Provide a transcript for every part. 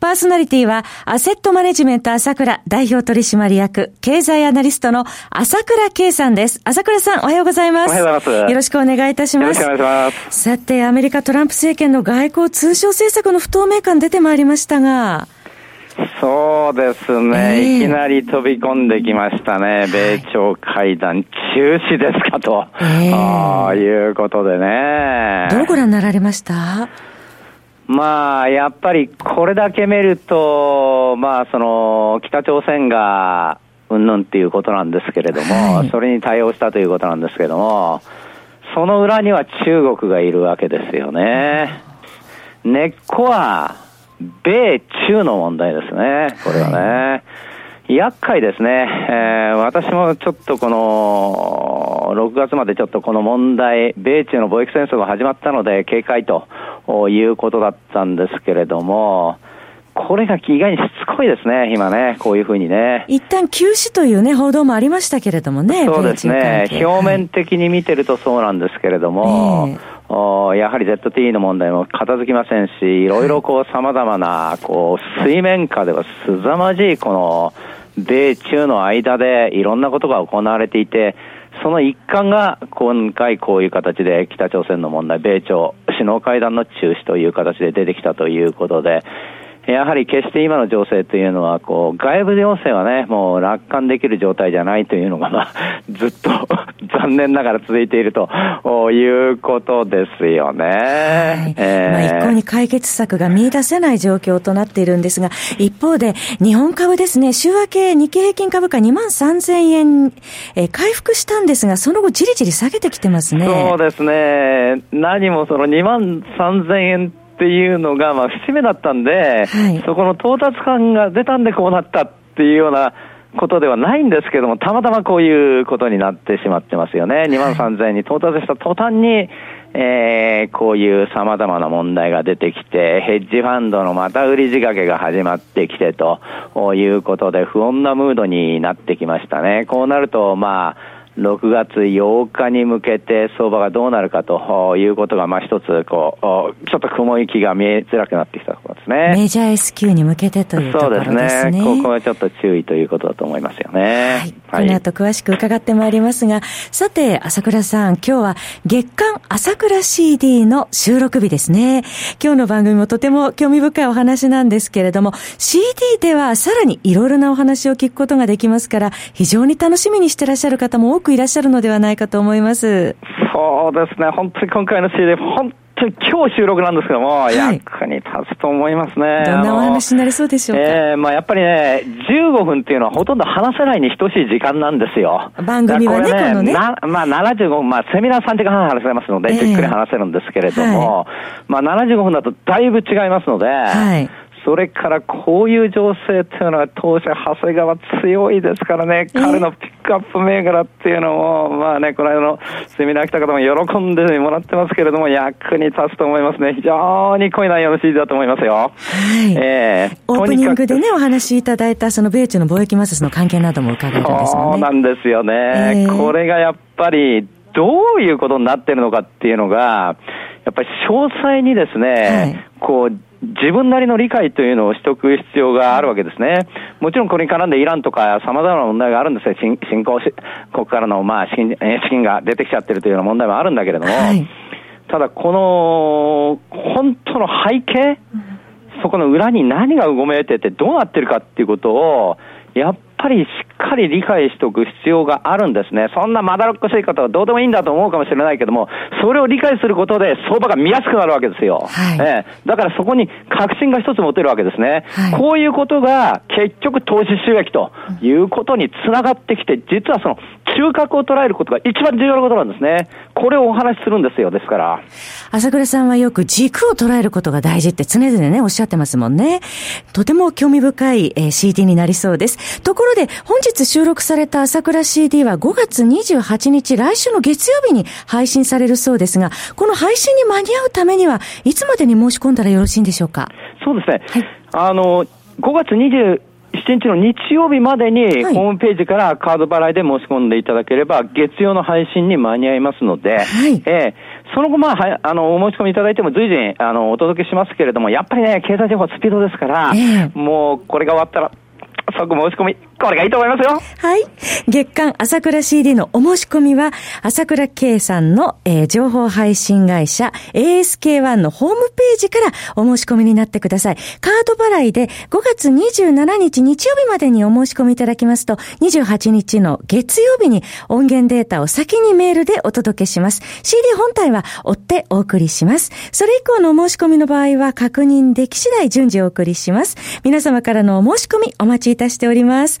パーソナリティは、アセットマネジメント朝倉代表取締役、経済アナリストの朝倉圭さんです。朝倉さん、おはようございます。おはようございます。よろしくお願いいたします。よろしくお願いします。さて、アメリカトランプ政権の外交通商政策の不透明感出てまいりましたが、そうですね、えー、いきなり飛び込んできましたね、米朝会談中止ですかと、えー、いうことでね。どうご覧になられました？まあ、やっぱりこれだけ見ると、まあ、その、北朝鮮が、うんぬんっていうことなんですけれども、はい、それに対応したということなんですけれども、その裏には中国がいるわけですよね。根っこは、米中の問題ですね、これはね。はい、厄介ですね、えー、私もちょっとこの、6月までちょっとこの問題、米中の貿易戦争が始まったので警戒ということだったんですけれども、これが意外にしつこいですね、今ね、こういうふうにね。一旦休止というね、報道もありましたけれどもね。そうですね。表面的に見てるとそうなんですけれども、えー、やはり ZT の問題も片付きませんし、いろいろこう様々な、こう、水面下ではすざまじい、この、米中の間でいろんなことが行われていて、その一環が今回こういう形で北朝鮮の問題、米朝首脳会談の中止という形で出てきたということで、やはり決して今の情勢というのは、こう、外部要請はね、もう楽観できる状態じゃないというのが、まあ、ずっと 残念ながら続いているということですよね。はいえー、まあ、一向に解決策が見出せない状況となっているんですが、一方で、日本株ですね、週明け日経平均株価2万3000円、えー、回復したんですが、その後じりじり下げてきてますね。そうですね。何もその2万3000円っていうのが、まあ、節目だったんで、はい、そこの到達感が出たんでこうなったっていうようなことではないんですけども、たまたまこういうことになってしまってますよね。2万3000円に到達した途端に、えー、こういう様々な問題が出てきて、ヘッジファンドのまた売り仕掛けが始まってきてということで、不穏なムードになってきましたね。こうなると、まあ、6月8日に向けて相場がどうなるかということが、まあ一つ、こう、ちょっと雲行きが見えづらくなってきたところですね。メジャー S q に向けてというところですね。そうですね。ここはちょっと注意ということだと思いますよね。はい。この後詳しく伺ってまいりますが、さて、朝倉さん、今日は月間朝倉 CD の収録日ですね。今日の番組もとても興味深いお話なんですけれども、CD ではさらにいろいろなお話を聞くことができますから、非常に楽しみにしてらっしゃる方も多くくいらっしゃるのではないかと思います。そうですね。本当に今回の CD、本今日収録なんですけども、はい、役に立つと思いますね。どんなお話になりそうでしょうか？えー、まあやっぱりね、15分っていうのはほとんど話せないに等しい時間なんですよ。番組はね、こねこのね。まあ75分、まあセミナー3時間半話せますので、えー、じっくり話せるんですけれども、はい、まあ75分だとだいぶ違いますので、はいそれからこういう情勢っていうのは当社長谷川強いですからね、彼のピックアップ銘柄っていうのも、まあね、この間のセミナー来た方も喜んでもらってますけれども、役に立つと思いますね。非常に濃い内容の指示だと思いますよ。はい。えー、オープニングでね、お話しいただいた、その米中の貿易摩擦の関係なども伺えるんですね。そうなんですよね。えー、これがやっぱり、どういうことになってるのかっていうのが、やっぱり詳細にですね、はい、こう、自分なりの理解というのをしておく必要があるわけですね。もちろんこれに絡んでイランとか様々な問題があるんですよ。新新興国からの、まあ資金、資金が出てきちゃってるというような問題もあるんだけれども、はい、ただこの、本当の背景、そこの裏に何がうごめいててどうなってるかっていうことを、やっぱりしっかり理解しておく必要があるんですね。そんなまだろっこしいことはどうでもいいんだと思うかもしれないけども、それを理解することで相場が見やすくなるわけですよ。はい、えー、だからそこに確信が一つ持てるわけですね。はい、こういうことが結局投資収益ということにつながってきて、実はその中核を捉えることが一番重要なことなんですね。これをお話しするんですよ、ですから。朝倉さんはよく軸を捉えることが大事って常々ね、おっしゃってますもんね。とても興味深い、えー、CD になりそうです。ところで、本日日収録された朝倉 CD は5月28日、来週の月曜日に配信されるそうですが、この配信に間に合うためには、いつまでに申し込んだらよろしいんでしょうか？そうですね。はい、あの、5月20 7日の日曜日までに、ホームページからカード払いで申し込んでいただければ、月曜の配信に間に合いますので、はい、えー、その後、まあ、はあの、お申し込みいただいても随時、あの、お届けしますけれども、やっぱりね、経済情報スピードですから、えー、もう、これが終わったら、即申し込み、これがいいと思いますよ。はい。月間朝倉 CD のお申し込みは、朝倉圭さんの、えー、情報配信会社 ASK1 のホームページからお申し込みになってください。カード払いで5月27日日曜日までにお申し込みいただきますと、28日の月曜日に音源データを先にメールでお届けします。CD 本体は追ってお送りします。それ以降のお申し込みの場合は確認でき次第順次お送りします。皆様からのお申し込みお待ちいたしております。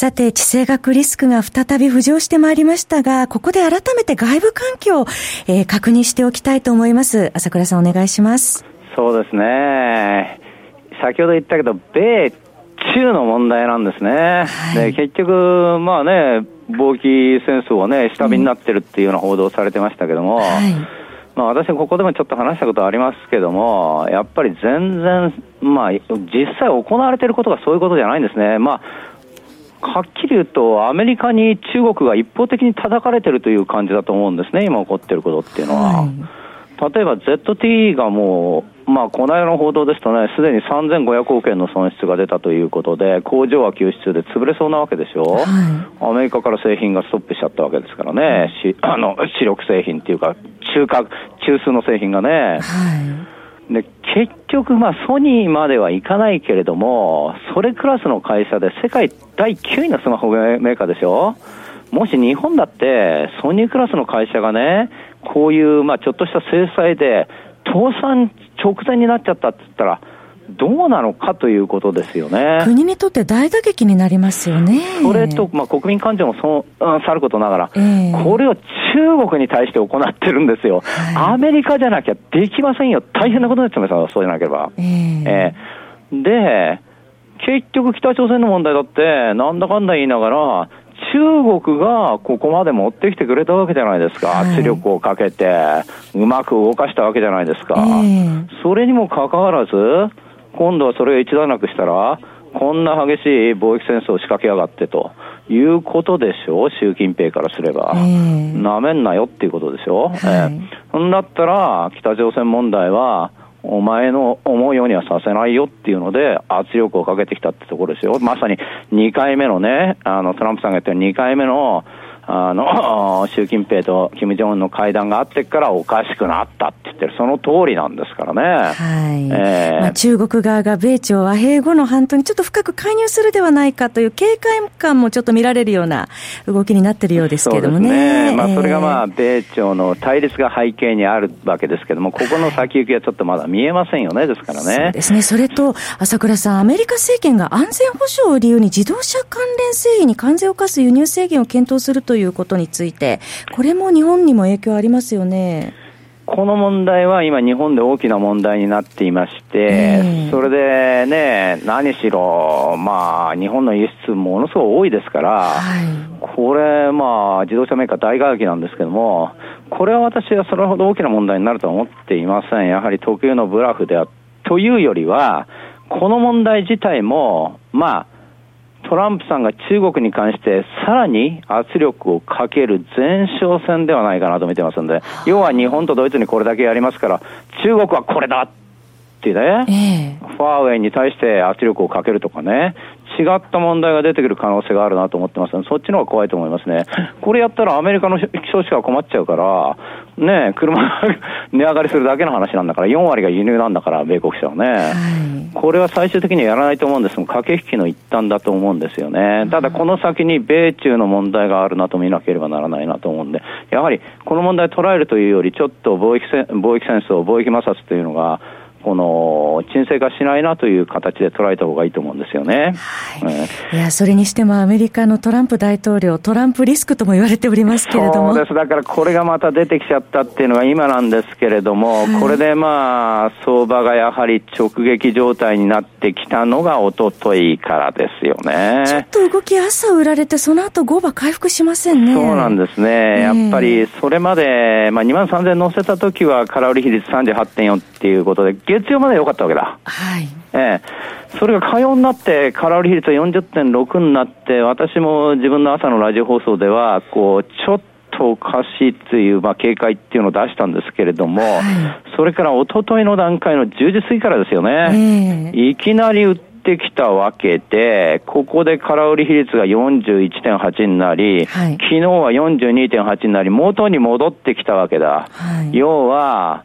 さて、地政学リスクが再び浮上してまいりましたが、ここで改めて外部環境を、えー、確認しておきたいと思います。朝倉さんお願いします。そうですね。先ほど言ったけど、米中の問題なんですね。はい、で結局、まあね、貿易戦争はね、下火になってるっていうような報道されてましたけども、はいまあ、私、ここでもちょっと話したことありますけども、やっぱり全然、まあ、実際行われていることがそういうことじゃないんですね。まあはっきり言うと、アメリカに中国が一方的に叩かれてるという感じだと思うんですね、今起こってることっていうのは。はい、例えば ZT がもう、まあ、この間の報道ですとね、すでに3500億円の損失が出たということで、工場は休止中で潰れそうなわけでしょ、はい、アメリカから製品がストップしちゃったわけですからね、しあの主力製品っていうか、中核、中枢の製品がね。はいで結局、まあ、ソニーまではいかないけれども、それクラスの会社で世界第9位のスマホメーカーですよもし日本だってソニークラスの会社がね、こういう、まあ、ちょっとした制裁で倒産直前になっちゃったって言ったら、どうなのかということですよね。国にとって大打撃になりますよね。それと、まあ、国民感情もそう、うん、さることながら、えー、これを中国に対して行ってるんですよ、はい、アメリカじゃなきゃできませんよ。大変なことですよ、そうじゃなければ。えー、えー、で、結局北朝鮮の問題だって、なんだかんだ言いながら、中国がここまで持ってきてくれたわけじゃないですか、はい、圧力をかけて、うまく動かしたわけじゃないですか、えー、それにもかかわらず、今度はそれを一段落したら、こんな激しい貿易戦争を仕掛けやがってということでしょう、習近平からすれば。な、めんなよっていうことでしょ。はい、えー、そんだったら、北朝鮮問題は、お前の思うようにはさせないよっていうので、圧力をかけてきたってところですよ。まさに2回目のね、あの、トランプさんが言ったように2回目のあの、習近平と金正恩の会談があってからおかしくなったって言ってる、その通りなんですからね。はい。えー、まあ、中国側が米朝和平後の半島にちょっと深く介入するではないかという警戒感もちょっと見られるような動きになってるようですけどもね。ねまあ、それがまあ、米朝の対立が背景にあるわけですけども、ここの先行きはちょっとまだ見えませんよね、ですからね。そうですね。それと、朝倉さん、アメリカ政権が安全保障を理由に自動車関連製品に関税を課す輸入制限を検討するということについて、これも日本にも影響ありますよね。この問題は今、日本で大きな問題になっていまして、えー、それでね、何しろ、まあ、日本の輸出、ものすごい多いですから、はい、これ、まあ、自動車メーカー大打撃なんですけども、これは私はそれほど大きな問題になるとは思っていません。やはり特有のブラフであというよりは、この問題自体も、まあ、トランプさんが中国に関してさらに圧力をかける前哨戦ではないかなと見てますんで、要は日本とドイツにこれだけやりますから、中国はこれだっってね、えー、ファーウェイに対して圧力をかけるとかね、違った問題が出てくる可能性があるなと思ってますので、そっちの方が怖いと思いますね。これやったらアメリカの消費者が困っちゃうから、ね、車が値上がりするだけの話なんだから、4割が輸入なんだから、米国車はね、はい、これは最終的にはやらないと思うんですが、駆け引きの一端だと思うんですよね。ただ、この先に米中の問題があるなと見なければならないなと思うんで、やはりこの問題捉えるというより、ちょっと貿易貿易戦争、貿易摩擦というのが、この沈静化しないなという形で捉えた方がいいと思うんですよね。はい、いや、それにしてもアメリカのトランプ大統領、トランプリスクとも言われておりますけれども。そうです。だからこれがまた出てきちゃったっていうのが今なんですけれども、はい、これでまあ、相場がやはり直撃状態になってきたのが一昨日からですよね。ちょっと動き朝売られて、その後5番回復しませんね。そうなんですね。やっぱりそれまで、まあ2万3000乗せた時は空売り比率38.4っていうことで、月曜まで良かったわけだ。はい。ええ。それが火曜になって、空売り比率が40.6になって、私も自分の朝のラジオ放送では、こう、ちょっとおかしいっていう、まあ、警戒っていうのを出したんですけれども、はい、それから一昨日の段階の10時過ぎからですよね。えー、いきなり売ってきたわけで、ここで空売り比率が41.8になり、はい、昨日は42.8になり、元に戻ってきたわけだ。はい、要は、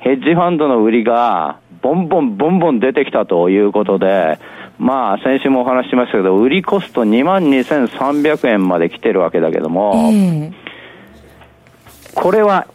ヘッジファンドの売りが、ボンボンボンボン出てきたということで、まあ、先週もお話ししましたけど、売りコスト2万2300円まで来てるわけだけども、えー、これは、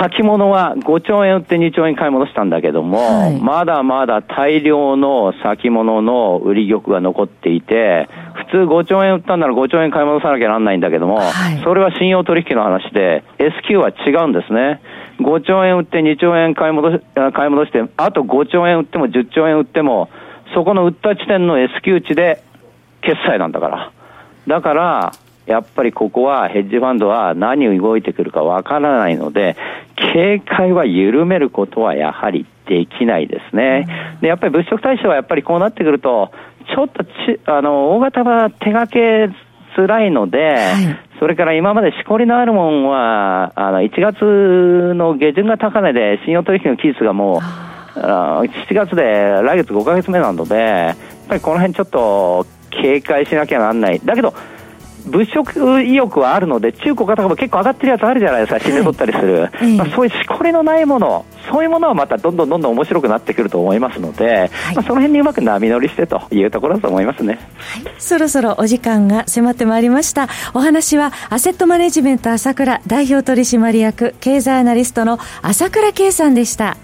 先物は5兆円売って2兆円買い戻したんだけども、はい、まだまだ大量の先物の売り玉が残っていて、普通5兆円売ったんなら5兆円買い戻さなきゃなんないんだけども、はい、それは信用取引の話で、S q は違うんですね。5兆円売って2兆円買い戻し買い戻して、あと5兆円売っても10兆円売っても、そこの売った地点の S q 値で決済なんだから。だから、やっぱりここはヘッジファンドは何を動いてくるかわからないので、警戒は緩めることはやはりできないですね。で、やっぱり物色対象はやっぱりこうなってくると、ちょっとち、あの、大型は手掛けづらいので、はい、それから今までしこりのあるもんは、あの、1月の下旬が高値で、信用取引の期日がもう、7月で来月5ヶ月目なので、やっぱりこの辺ちょっと警戒しなきゃなんない。だけど、物色意欲はあるので、中古型も結構上がってるやつあるじゃないですか、死んで取ったりする、はい、まあ、そういうしこりのないもの、そういうものはまたどんどんどんどん面白くなってくると思いますので、はい、まあ、その辺にうまく波乗りしてというところだと思いますね、はい、そろそろお時間が迫ってまいりました。お話は、アセットマネジメント朝倉代表取締役経済アナリストの朝倉圭さんでした。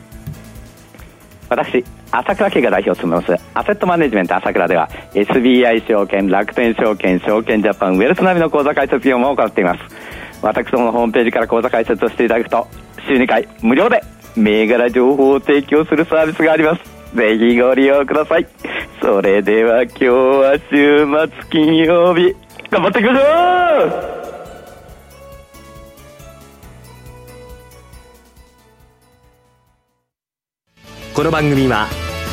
私朝倉家が代表を務めます。アセットマネジメント朝倉では SBI 証券楽天証券証券ジャパンウェルスナビの口座開設業務を行っています。私どものホームページから口座開設をしていただくと週2回無料で銘柄情報を提供するサービスがあります。ぜひご利用ください。それでは今日は週末金曜日。頑張っていきましょう！この番組は